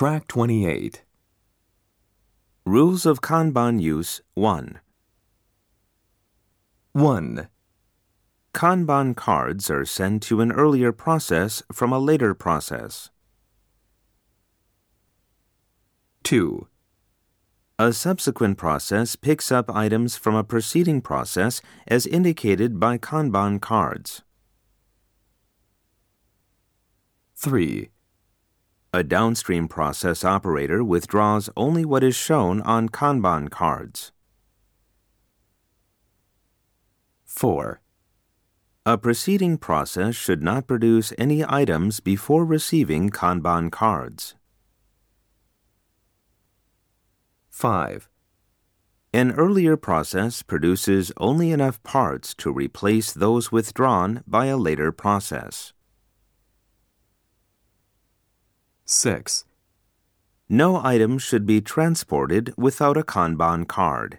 Track 28. Rules of Kanban Use 1. 1. Kanban cards are sent to an earlier process from a later process. 2. A subsequent process picks up items from a preceding process as indicated by Kanban cards. 3. A downstream process operator withdraws only what is shown on Kanban cards. 4. A preceding process should not produce any items before receiving Kanban cards. 5. An earlier process produces only enough parts to replace those withdrawn by a later process. 6. No item should be transported without a Kanban card.